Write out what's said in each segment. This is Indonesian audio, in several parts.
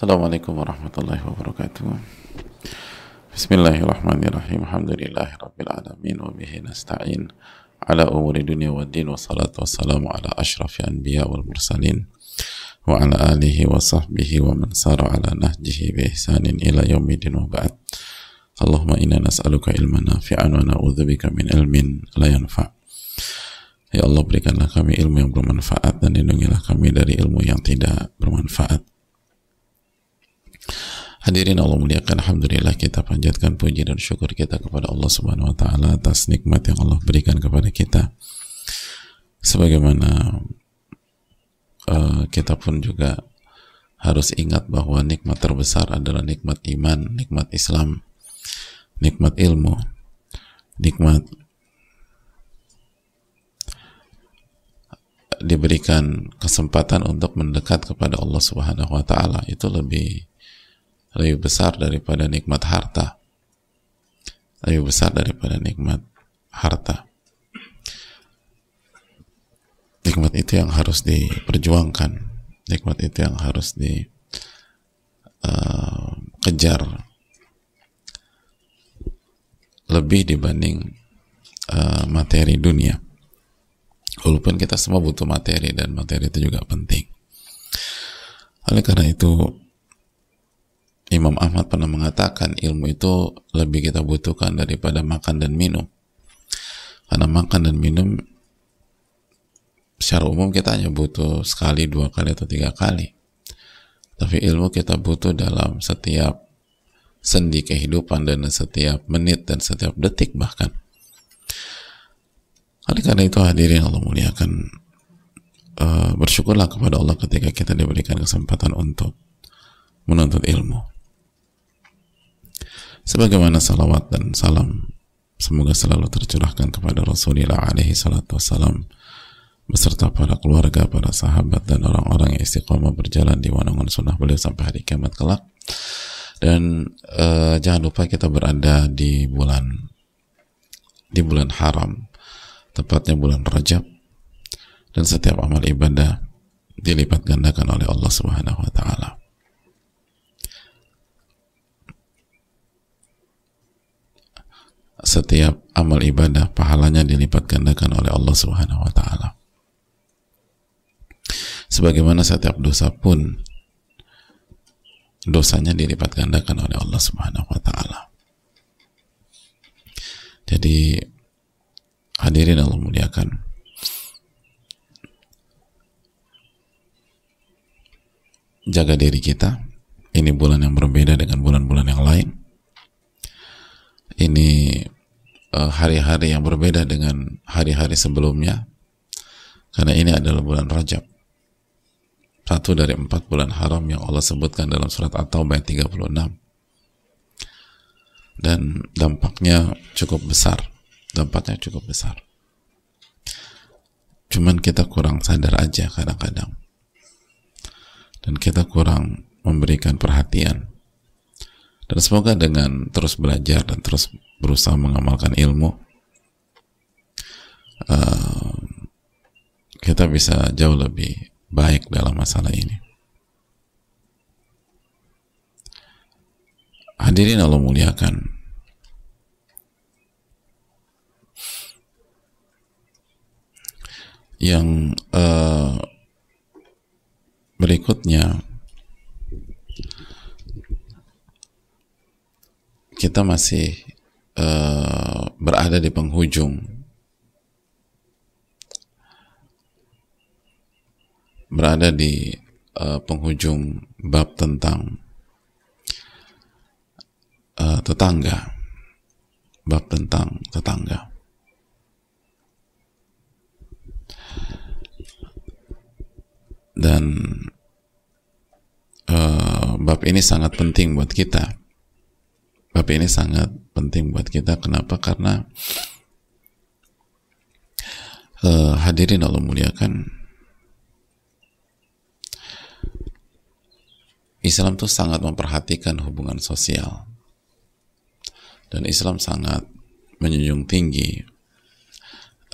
Assalamualaikum warahmatullahi wabarakatuh. Bismillahirrahmanirrahim. Alhamdulillahi rabbil alamin wa bihi nasta'in ala umuri dunia wa din wa salatu wassalamu ala ashrafi anbiya wal mursalin wa ala alihi wa sahbihi wa man ala nahjihi bi ihsanin ila yaumidin wa ba'd. Allahumma inna nas'aluka ilman nafi'an wa na'udzubika min ilmin la yanfa'. Ya Allah berikanlah kami ilmu yang bermanfaat dan lindungilah kami dari ilmu yang tidak bermanfaat. Hadirin Allah muliakan Alhamdulillah kita panjatkan puji dan syukur kita kepada Allah subhanahu wa ta'ala atas nikmat yang Allah berikan kepada kita. Sebagaimana uh, kita pun juga harus ingat bahwa nikmat terbesar adalah nikmat iman, nikmat Islam, nikmat ilmu, nikmat diberikan kesempatan untuk mendekat kepada Allah Subhanahu wa taala. Itu lebih lebih besar daripada nikmat harta. Lebih besar daripada nikmat harta. Nikmat itu yang harus diperjuangkan. Nikmat itu yang harus dikejar uh, lebih dibanding uh, materi dunia. Walaupun kita semua butuh materi dan materi itu juga penting. Oleh karena itu Imam Ahmad pernah mengatakan ilmu itu lebih kita butuhkan daripada makan dan minum. Karena makan dan minum secara umum kita hanya butuh sekali, dua kali, atau tiga kali. Tapi ilmu kita butuh dalam setiap sendi kehidupan dan setiap menit dan setiap detik bahkan. Oleh karena itu hadirin Allah muliakan uh, bersyukurlah kepada Allah ketika kita diberikan kesempatan untuk menuntut ilmu sebagaimana salawat dan salam semoga selalu tercurahkan kepada Rasulullah alaihi salatu wassalam beserta para keluarga, para sahabat dan orang-orang yang istiqomah berjalan di wanangan sunnah beliau sampai hari kiamat kelak dan uh, jangan lupa kita berada di bulan di bulan haram tepatnya bulan Rajab dan setiap amal ibadah dilipat gandakan oleh Allah Subhanahu wa taala. Setiap amal ibadah pahalanya dilipat gandakan oleh Allah Subhanahu wa taala. Sebagaimana setiap dosa pun dosanya dilipat gandakan oleh Allah Subhanahu wa taala. Jadi hadirin Allah muliakan. Jaga diri kita. Ini bulan yang berbeda dengan bulan-bulan yang lain ini eh, hari-hari uh, yang berbeda dengan hari-hari sebelumnya. Karena ini adalah bulan Rajab. Satu dari empat bulan haram yang Allah sebutkan dalam surat At-Taubah 36 dan dampaknya cukup besar. Dampaknya cukup besar. Cuman kita kurang sadar aja kadang-kadang. Dan kita kurang memberikan perhatian dan semoga dengan terus belajar dan terus berusaha mengamalkan ilmu, uh, kita bisa jauh lebih baik dalam masalah ini. Hadirin Allah muliakan. Yang uh, berikutnya kita masih uh, berada di penghujung. Berada di uh, penghujung bab tentang uh, tetangga. Bab tentang tetangga. Dan uh, bab ini sangat penting buat kita Bab ini sangat penting buat kita. Kenapa? Karena uh, hadirin Allah muliakan. Islam tuh sangat memperhatikan hubungan sosial. Dan Islam sangat menjunjung tinggi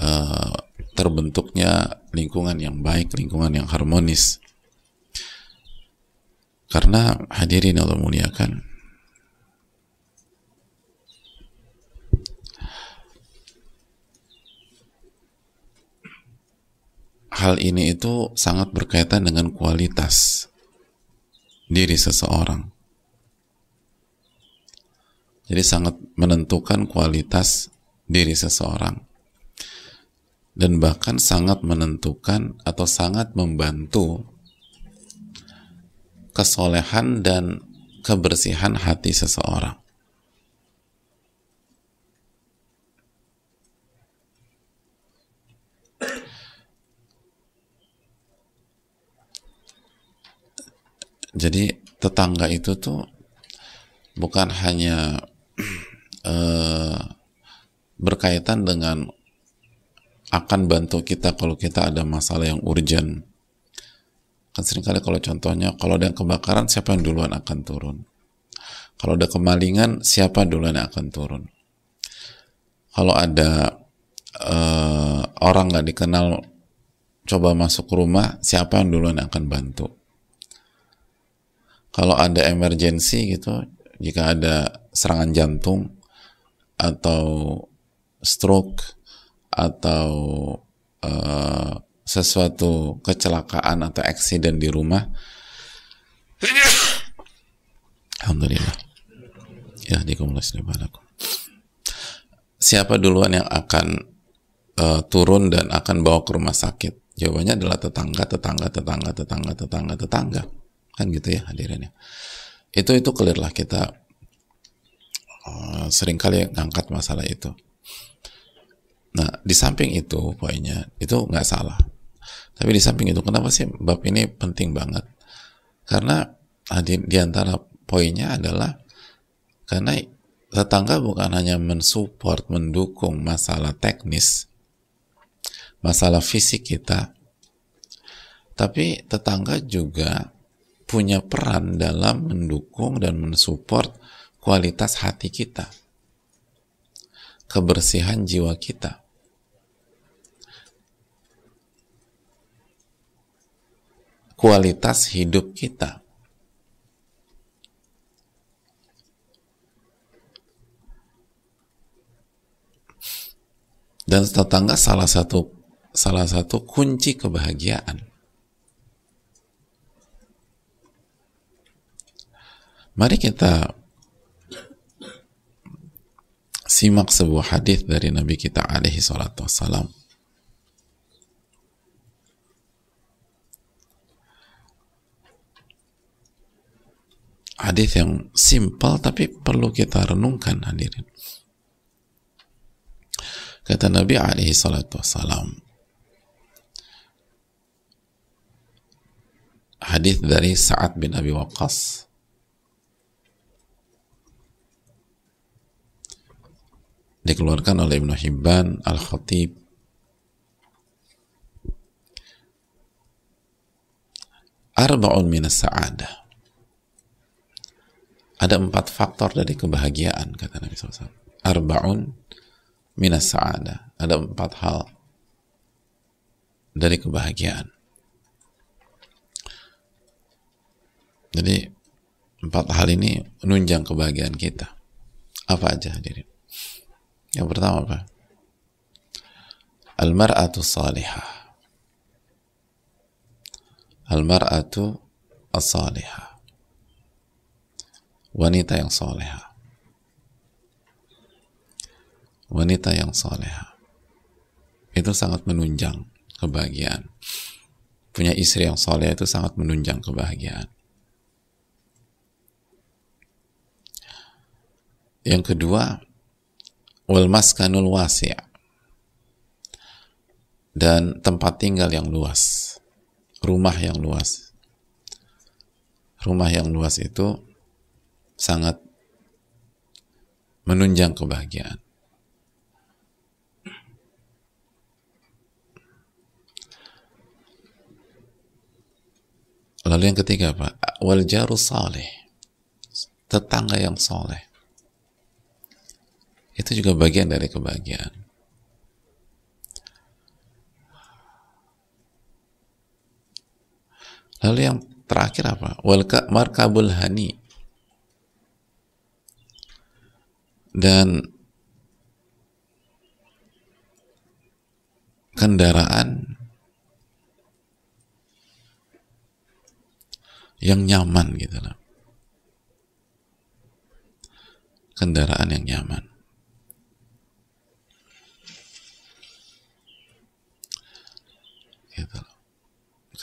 uh, terbentuknya lingkungan yang baik, lingkungan yang harmonis. Karena hadirin Allah muliakan, hal ini itu sangat berkaitan dengan kualitas diri seseorang. Jadi sangat menentukan kualitas diri seseorang. Dan bahkan sangat menentukan atau sangat membantu kesolehan dan kebersihan hati seseorang. Jadi tetangga itu tuh bukan hanya uh, berkaitan dengan akan bantu kita kalau kita ada masalah yang urgent. Kan sering kali kalau contohnya kalau ada kebakaran siapa yang duluan akan turun. Kalau ada kemalingan siapa duluan yang akan turun. Kalau ada uh, orang nggak dikenal coba masuk rumah siapa yang duluan yang akan bantu kalau ada emergency gitu, jika ada serangan jantung atau stroke atau uh, sesuatu kecelakaan atau accident di rumah, Alhamdulillah. Ya, dikumulasikan Siapa duluan yang akan uh, turun dan akan bawa ke rumah sakit? Jawabannya adalah tetangga, tetangga, tetangga, tetangga, tetangga, tetangga kan gitu ya hadirin ya itu itu clear lah kita uh, sering kali ngangkat masalah itu. Nah di samping itu poinnya itu nggak salah. Tapi di samping itu kenapa sih bab ini penting banget? Karena di, di antara poinnya adalah karena tetangga bukan hanya mensupport mendukung masalah teknis masalah fisik kita tapi tetangga juga punya peran dalam mendukung dan mensupport kualitas hati kita, kebersihan jiwa kita. Kualitas hidup kita. Dan tetangga salah satu salah satu kunci kebahagiaan. Mari kita simak sebuah hadis dari Nabi kita alaihi salatu wassalam. Hadis yang simpel tapi perlu kita renungkan hadirin. Kata Nabi alaihi salatu wassalam. Hadis dari Sa'ad bin Abi Waqqas dikeluarkan oleh Ibnu Hibban Al-Khatib. Arba'un minas sa'adah. Ada empat faktor dari kebahagiaan kata Nabi SAW Arba'un minas sa'adah. Ada empat hal dari kebahagiaan. Jadi empat hal ini menunjang kebahagiaan kita. Apa aja hadirin yang pertama apa? Al-mar'atu salihah. Al-mar'atu as-salihah. Wanita yang soleha. Wanita yang soleha. Itu sangat menunjang kebahagiaan. Punya istri yang soleh itu sangat menunjang kebahagiaan. Yang kedua, wal maskanul wasi' dan tempat tinggal yang luas. Rumah yang luas. Rumah yang luas itu sangat menunjang kebahagiaan. Lalu yang ketiga apa? Wal jaru saleh. Tetangga yang soleh itu juga bagian dari kebahagiaan. Lalu yang terakhir apa? Wal markabul hani. Dan kendaraan yang nyaman gitu loh. Kendaraan yang nyaman. Gitu loh.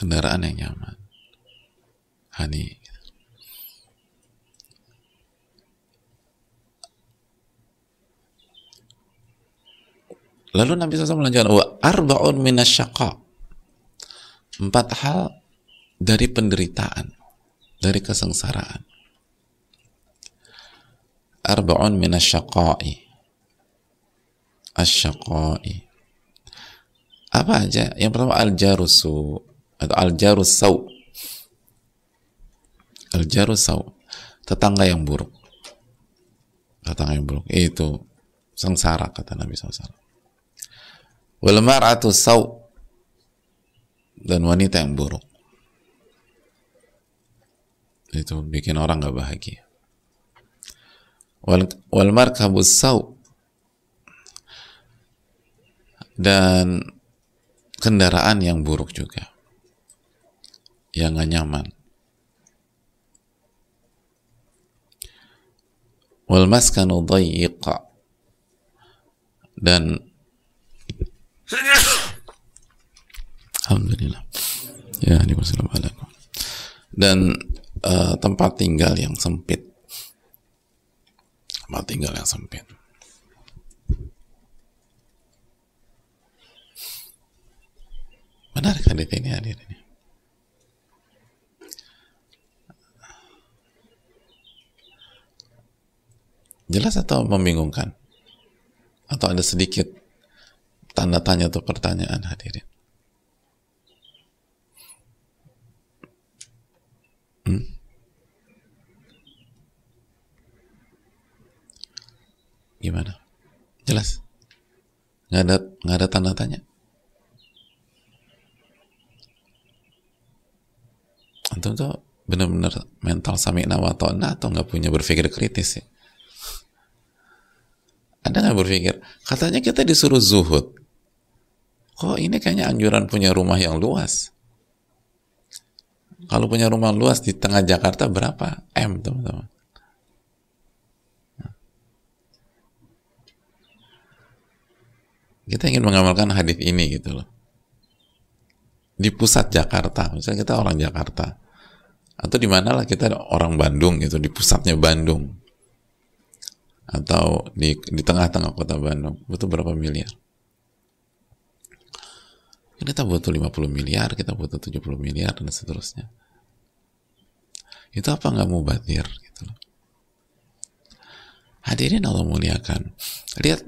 Kendaraan yang nyaman. Hani Lalu Nabi SAW melanjutkan wa arba'un minasyaqa. Empat hal dari penderitaan, dari kesengsaraan. Arba'un minasyaqa'i. Asyaqa'i. Apa aja? Yang pertama al-jarusu atau al-jarusau. Al-jarusau. Tetangga yang buruk. Tetangga yang buruk. Itu sengsara kata Nabi SAW wal mar'atu saw dan wanita yang buruk itu bikin orang gak bahagia wal, wal saw dan kendaraan yang buruk juga yang gak nyaman wal maskanu dayyiqa dan Alhamdulillah. Ya, ini wassalamualaikum. Dan uh, tempat tinggal yang sempit. Tempat tinggal yang sempit. Menarik hadis ini hadir ini. Jelas atau membingungkan? Atau ada sedikit tanda tanya atau pertanyaan hadirin. Hmm? Gimana? Jelas? Nggak ada nggak ada tanda tanya? Antum tuh benar-benar mental sami'na wa atau nggak punya berpikir kritis sih? Ada nggak berpikir? Katanya kita disuruh zuhud kok ini kayaknya anjuran punya rumah yang luas. Kalau punya rumah luas di tengah Jakarta berapa? M, teman-teman. Kita ingin mengamalkan hadis ini gitu loh. Di pusat Jakarta, misalnya kita orang Jakarta. Atau di mana lah kita orang Bandung gitu, di pusatnya Bandung. Atau di di tengah-tengah kota Bandung, butuh berapa miliar? kita butuh 50 miliar, kita butuh 70 miliar dan seterusnya. Itu apa nggak mau batir gitu loh. Hadirin Allah muliakan. Lihat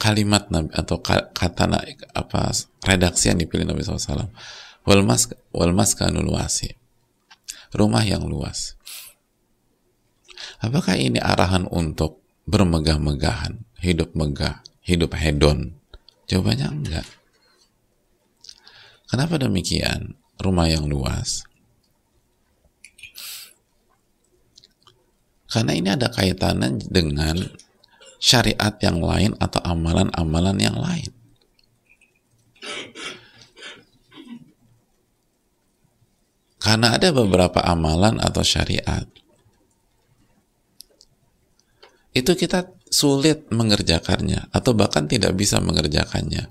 kalimat Nabi atau kata apa redaksi yang dipilih Nabi SAW. Wal mas wal. Rumah yang luas. Apakah ini arahan untuk bermegah-megahan, hidup megah, hidup hedon? Jawabannya enggak. Kenapa demikian? Rumah yang luas. Karena ini ada kaitannya dengan syariat yang lain atau amalan-amalan yang lain. Karena ada beberapa amalan atau syariat itu kita sulit mengerjakannya atau bahkan tidak bisa mengerjakannya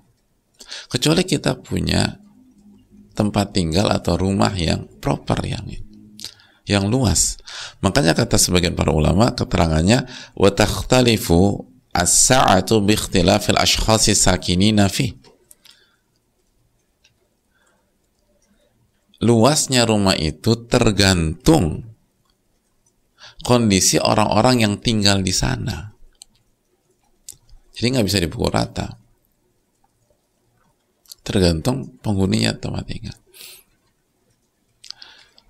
kecuali kita punya tempat tinggal atau rumah yang proper yang yang luas. Makanya kata sebagian para ulama keterangannya wa takhtalifu as-sa'atu bi ikhtilafil ashkhasi sakinina fi. Luasnya rumah itu tergantung kondisi orang-orang yang tinggal di sana. Jadi nggak bisa dipukul rata. Tergantung penghuninya tempat tinggal.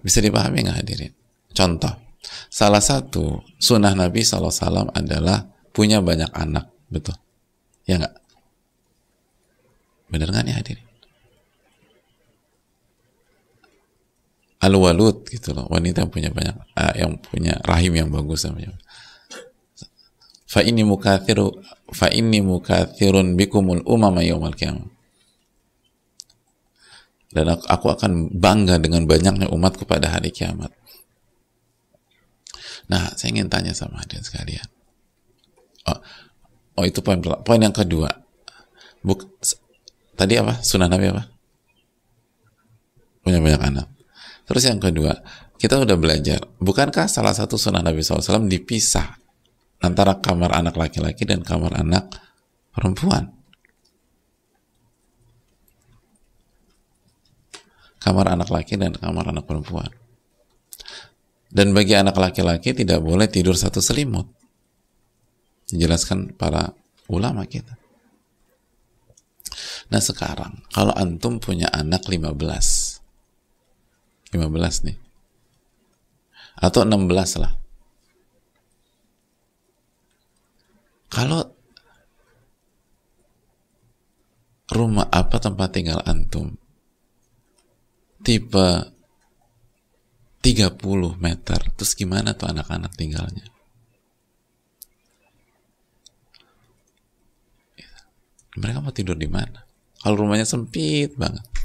Bisa dipahami nggak hadirin? Contoh salah satu sunnah Nabi SAW adalah punya banyak anak betul? Ya nggak? Bener nggak nih hadirin al-walud gitu loh wanita yang punya banyak uh, yang punya rahim yang bagus namanya fa ini mukathiru fa ini mukathirun bikumul umama yaumal qiyamah dan aku akan bangga dengan banyaknya umatku pada hari kiamat. Nah, saya ingin tanya sama hadirin sekalian. Oh, oh itu poin poin yang kedua. Buk, tadi apa? Sunnah Nabi apa? Punya banyak anak. Terus yang kedua, kita udah belajar. Bukankah salah satu sunnah Nabi SAW dipisah antara kamar anak laki-laki dan kamar anak perempuan? kamar anak laki dan kamar anak perempuan. Dan bagi anak laki-laki tidak boleh tidur satu selimut. Dijelaskan para ulama kita. Nah sekarang, kalau antum punya anak 15, 15 nih, atau 16 lah. Kalau rumah apa tempat tinggal antum? Tipe 30 meter. Terus gimana tuh anak-anak tinggalnya? Mereka mau tidur di mana? Kalau rumahnya sempit banget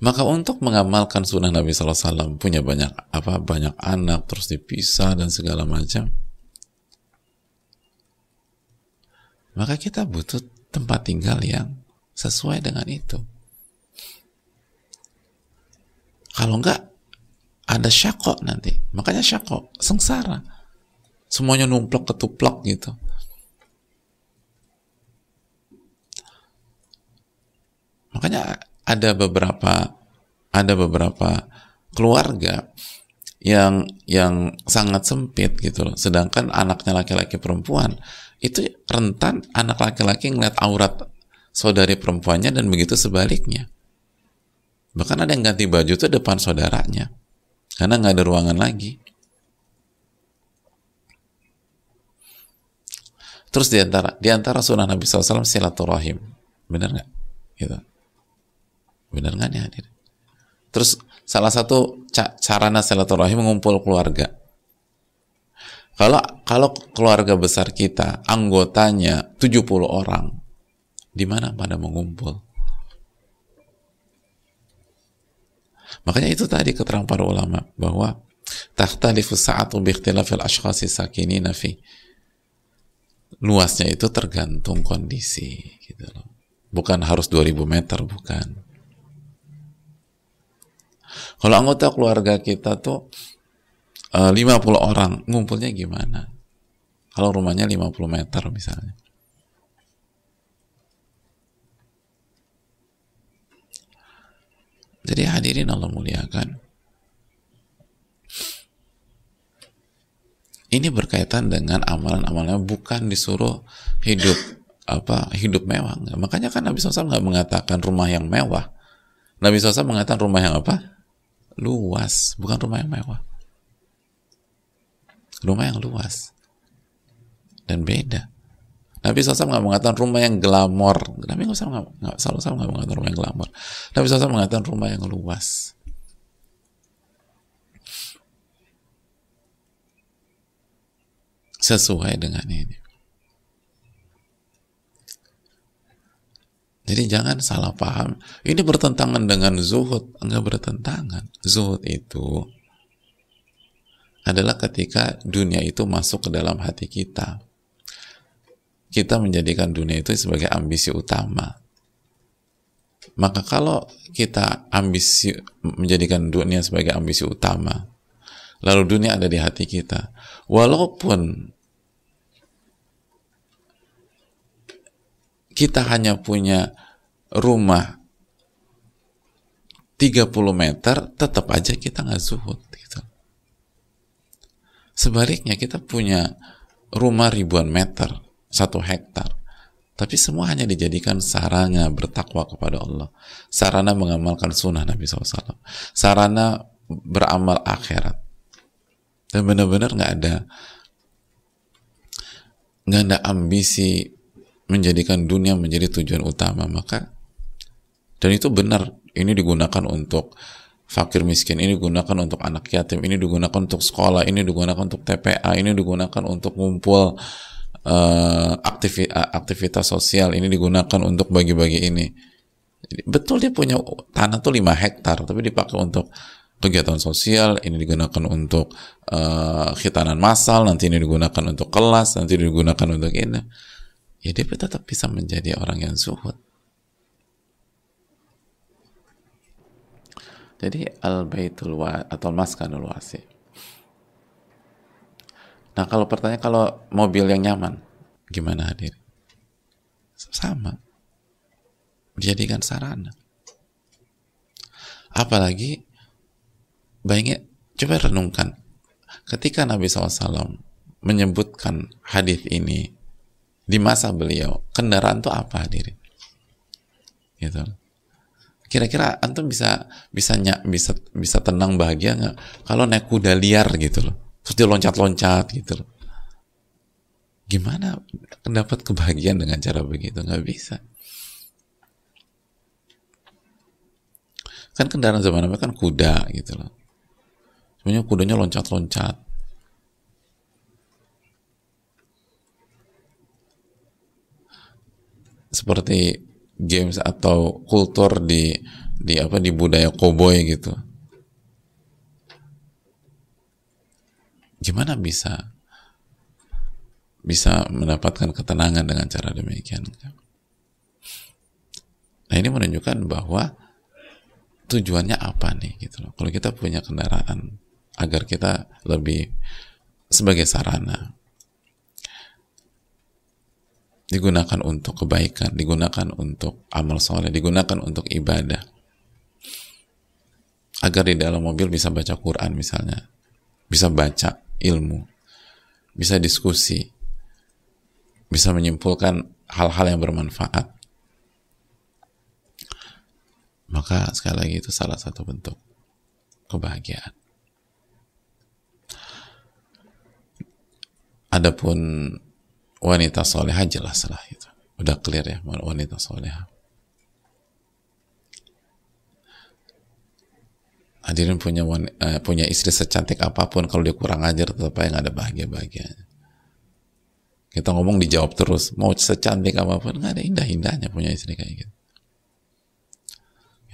maka untuk mengamalkan sunnah Nabi SAW punya banyak apa banyak anak terus dipisah dan segala macam maka kita butuh tempat tinggal yang sesuai dengan itu kalau enggak, ada syakok nanti. Makanya syakok, sengsara. Semuanya numplok ketuplok gitu. Makanya ada beberapa ada beberapa keluarga yang yang sangat sempit gitu loh. Sedangkan anaknya laki-laki perempuan itu rentan anak laki-laki ngeliat aurat saudari perempuannya dan begitu sebaliknya. Bahkan ada yang ganti baju itu depan saudaranya. Karena nggak ada ruangan lagi. Terus di antara di antara sunnah Nabi SAW silaturahim, benar nggak? Gitu. Benar nggak nih hadir? Terus salah satu sarana silaturahim mengumpul keluarga. Kalau kalau keluarga besar kita anggotanya 70 orang, di mana pada mengumpul? Makanya itu tadi keterangan para ulama bahwa takhtalifu sa'atu biikhtilafil ashkhasi sakinina fi. Luasnya itu tergantung kondisi gitu loh. Bukan harus 2000 meter, bukan. Kalau anggota keluarga kita tuh eh, uh, 50 orang, ngumpulnya gimana? Kalau rumahnya 50 meter misalnya. Jadi hadirin Allah muliakan. Ini berkaitan dengan amalan-amalan bukan disuruh hidup apa hidup mewah. Makanya kan Nabi SAW nggak mengatakan rumah yang mewah. Nabi SAW mengatakan rumah yang apa? Luas, bukan rumah yang mewah. Rumah yang luas. Dan beda. Nabi SAW nggak mengatakan rumah yang glamor. Nabi SAW nggak SAW nggak mengatakan rumah yang glamor. Nabi SAW mengatakan rumah yang luas. Sesuai dengan ini. Jadi jangan salah paham. Ini bertentangan dengan zuhud. Enggak bertentangan. Zuhud itu adalah ketika dunia itu masuk ke dalam hati kita kita menjadikan dunia itu sebagai ambisi utama. Maka kalau kita ambisi menjadikan dunia sebagai ambisi utama, lalu dunia ada di hati kita, walaupun kita hanya punya rumah 30 meter, tetap aja kita nggak zuhud. Gitu. Sebaliknya kita punya rumah ribuan meter, satu hektar. Tapi semua hanya dijadikan sarana bertakwa kepada Allah. Sarana mengamalkan sunnah Nabi SAW. Sarana beramal akhirat. Dan benar-benar nggak ada nggak ada ambisi menjadikan dunia menjadi tujuan utama maka dan itu benar ini digunakan untuk fakir miskin, ini digunakan untuk anak yatim, ini digunakan untuk sekolah, ini digunakan untuk TPA, ini digunakan untuk ngumpul uh, aktivitas sosial, ini digunakan untuk bagi-bagi ini. Betul dia punya tanah tuh 5 hektar, tapi dipakai untuk kegiatan sosial, ini digunakan untuk uh, khitanan massal, nanti ini digunakan untuk kelas, nanti digunakan untuk ini. Ya dia tetap bisa menjadi orang yang zuhud. Jadi al-baitul wa atau maskanul wasi. Nah kalau pertanyaan kalau mobil yang nyaman, gimana hadir? Sama. Dijadikan sarana. Apalagi, bayangin, coba renungkan. Ketika Nabi SAW menyebutkan hadis ini di masa beliau, kendaraan itu apa hadirin? Gitu. Kira-kira antum bisa bisa bisa bisa tenang bahagia nggak? Kalau naik kuda liar gitu loh terus dia loncat-loncat gitu loh. Gimana dapat kebahagiaan dengan cara begitu? Nggak bisa. Kan kendaraan zaman kan kuda gitu loh. Sebenarnya kudanya loncat-loncat seperti games atau kultur di di apa di budaya koboi gitu. Gimana bisa bisa mendapatkan ketenangan dengan cara demikian? Nah ini menunjukkan bahwa tujuannya apa nih gitu loh. Kalau kita punya kendaraan agar kita lebih sebagai sarana digunakan untuk kebaikan, digunakan untuk amal soleh, digunakan untuk ibadah. Agar di dalam mobil bisa baca Quran misalnya, bisa baca ilmu, bisa diskusi, bisa menyimpulkan hal-hal yang bermanfaat. Maka sekali lagi itu salah satu bentuk kebahagiaan. Adapun wanita soleha jelas lah itu udah clear ya wanita soleha. Hadirin punya uh, punya istri secantik apa pun kalau dia kurang ajar tetap aja nggak ada bahagia bahagianya kita ngomong dijawab terus mau secantik apa pun nggak ada indah indahnya punya istri kayak gitu.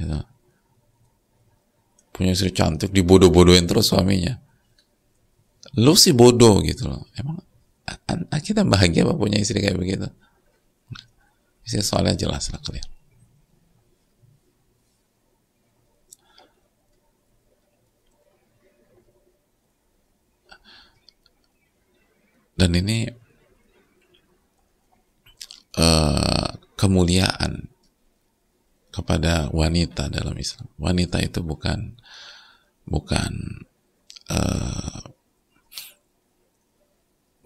Gitu. Punya istri cantik dibodoh-bodohin terus suaminya. Lu sih bodoh gitu loh. Emang kita bahagia apa punya istri kayak begitu istri soalnya jelas lah clear dan ini uh, kemuliaan kepada wanita dalam Islam. Wanita itu bukan bukan uh,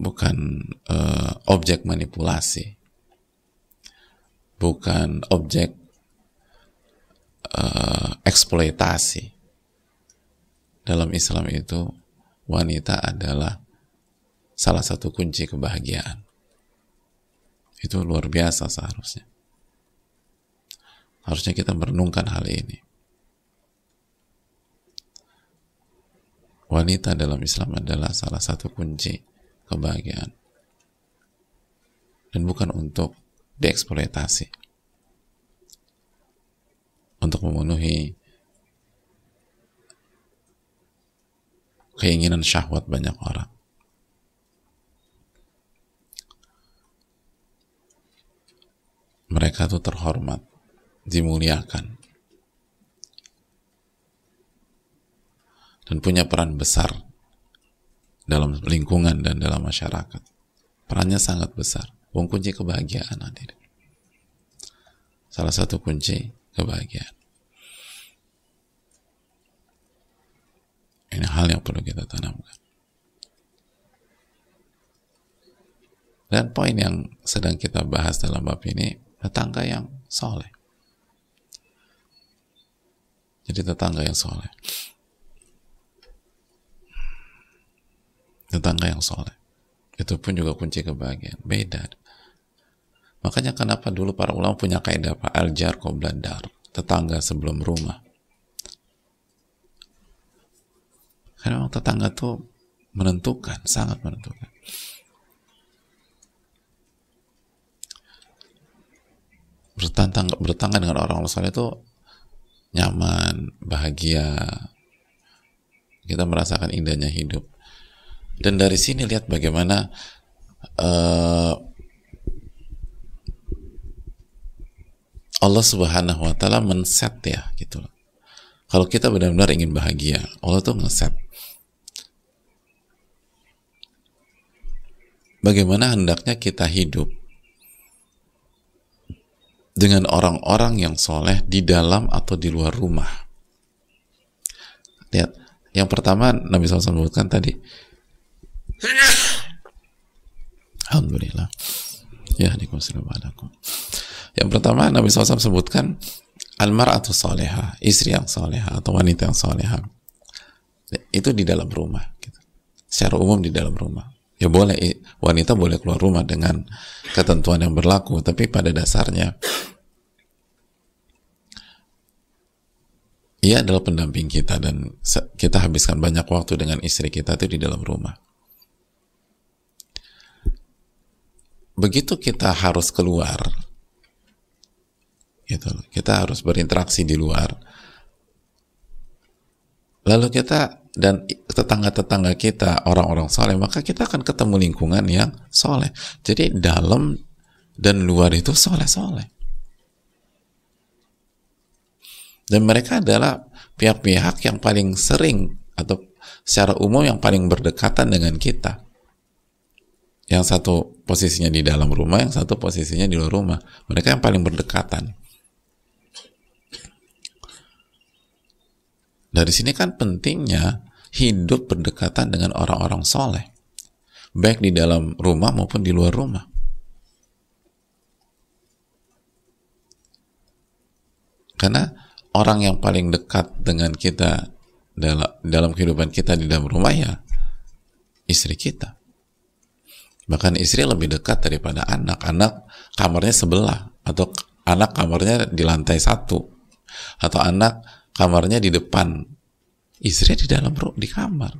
bukan uh, objek manipulasi, bukan objek uh, eksploitasi. Dalam Islam itu wanita adalah salah satu kunci kebahagiaan. Itu luar biasa seharusnya. Harusnya kita merenungkan hal ini. Wanita dalam Islam adalah salah satu kunci kebahagiaan. Dan bukan untuk dieksploitasi. Untuk memenuhi keinginan syahwat banyak orang. Mereka tuh terhormat dimuliakan. Dan punya peran besar dalam lingkungan dan dalam masyarakat. Perannya sangat besar. Wong kunci kebahagiaan hadir. Salah satu kunci kebahagiaan. Ini hal yang perlu kita tanamkan. Dan poin yang sedang kita bahas dalam bab ini, tetangga yang soleh. Jadi tetangga yang soleh. Tetangga yang soleh itu pun juga kunci kebahagiaan beda makanya kenapa dulu para ulama punya kaidah apa aljar qobladar tetangga sebelum rumah. Karena memang tetangga tuh menentukan, sangat menentukan. Bertantang, bertangga dengan orang-orang soleh itu nyaman, bahagia. Kita merasakan indahnya hidup. Dan dari sini lihat bagaimana uh, Allah Subhanahu wa taala men-set ya gitu. Kalau kita benar-benar ingin bahagia, Allah tuh nge-set. Bagaimana hendaknya kita hidup dengan orang-orang yang soleh di dalam atau di luar rumah. Lihat, yang pertama Nabi SAW sebutkan tadi. Alhamdulillah. Ya, Assalamualaikum. Yang pertama Nabi SAW sebutkan almaratu soleha, istri yang soleha atau wanita yang soleha. Itu di dalam rumah. Gitu. Secara umum di dalam rumah. Ya boleh, wanita boleh keluar rumah dengan ketentuan yang berlaku, tapi pada dasarnya ia adalah pendamping kita dan kita habiskan banyak waktu dengan istri kita itu di dalam rumah. Begitu kita harus keluar, gitu. Kita harus berinteraksi di luar. Lalu kita dan tetangga-tetangga kita orang-orang soleh, maka kita akan ketemu lingkungan yang soleh. Jadi dalam dan luar itu soleh-soleh. Dan mereka adalah pihak-pihak yang paling sering atau secara umum yang paling berdekatan dengan kita. Yang satu posisinya di dalam rumah, yang satu posisinya di luar rumah. Mereka yang paling berdekatan. Dari sini kan pentingnya hidup berdekatan dengan orang-orang soleh. Baik di dalam rumah maupun di luar rumah. Karena orang yang paling dekat dengan kita dalam, kehidupan kita di dalam rumah ya istri kita. Bahkan istri lebih dekat daripada anak. Anak kamarnya sebelah atau anak kamarnya di lantai satu atau anak kamarnya di depan. Istri di dalam di kamar.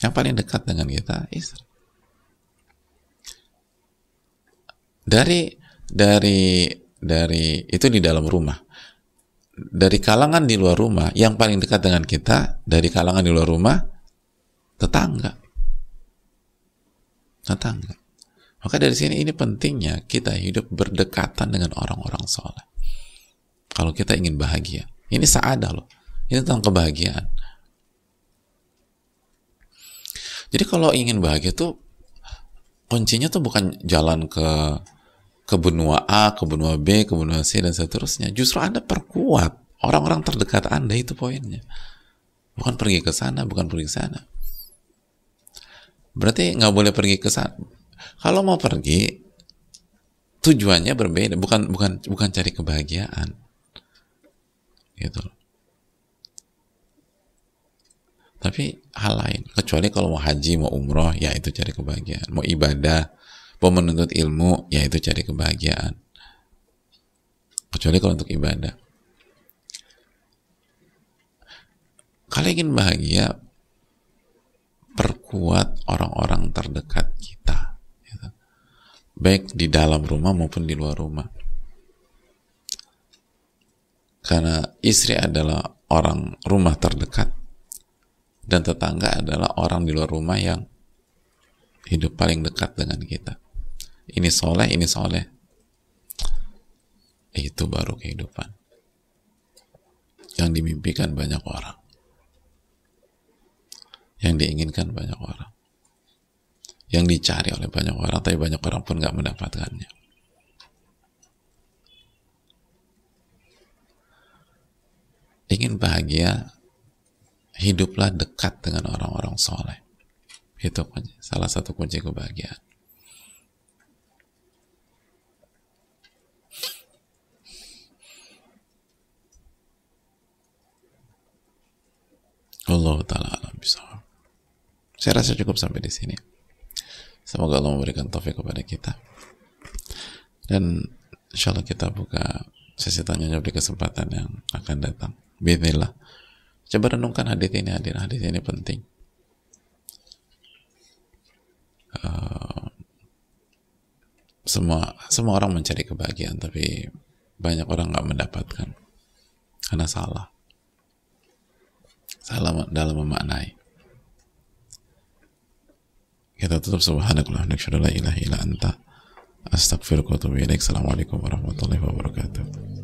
Yang paling dekat dengan kita istri. Dari dari dari itu di dalam rumah. Dari kalangan di luar rumah yang paling dekat dengan kita dari kalangan di luar rumah tetangga tetangga maka dari sini ini pentingnya kita hidup berdekatan dengan orang-orang soleh kalau kita ingin bahagia. Ini saadah loh. Ini tentang kebahagiaan. Jadi kalau ingin bahagia tuh kuncinya tuh bukan jalan ke ke benua A, ke benua B, ke benua C dan seterusnya. Justru Anda perkuat orang-orang terdekat Anda itu poinnya. Bukan pergi ke sana, bukan pergi ke sana. Berarti nggak boleh pergi ke sana. Kalau mau pergi, tujuannya berbeda, bukan bukan bukan cari kebahagiaan. Gitu. Tapi hal lain. Kecuali kalau mau haji mau umroh ya itu cari kebahagiaan. Mau ibadah mau menuntut ilmu ya itu cari kebahagiaan. Kecuali kalau untuk ibadah. Kalau ingin bahagia perkuat orang-orang terdekat kita gitu. baik di dalam rumah maupun di luar rumah karena istri adalah orang rumah terdekat dan tetangga adalah orang di luar rumah yang hidup paling dekat dengan kita. Ini soleh, ini soleh. Itu baru kehidupan. Yang dimimpikan banyak orang. Yang diinginkan banyak orang. Yang dicari oleh banyak orang, tapi banyak orang pun gak mendapatkannya. ingin bahagia, hiduplah dekat dengan orang-orang soleh. Itu salah satu kunci kebahagiaan. Allah taala. Saya rasa cukup sampai di sini. Semoga Allah memberikan taufik kepada kita. Dan insya Allah kita buka Saya tanya jawab di kesempatan yang akan datang. Bismillah. Coba renungkan hadis ini, hadir hadis ini penting. Uh, semua semua orang mencari kebahagiaan, tapi banyak orang nggak mendapatkan karena salah. Salah dalam memaknai. Kita tutup subhanakallah wa la ilaha illa anta astaghfiruka wa atubu ilaik. Assalamualaikum warahmatullahi wabarakatuh.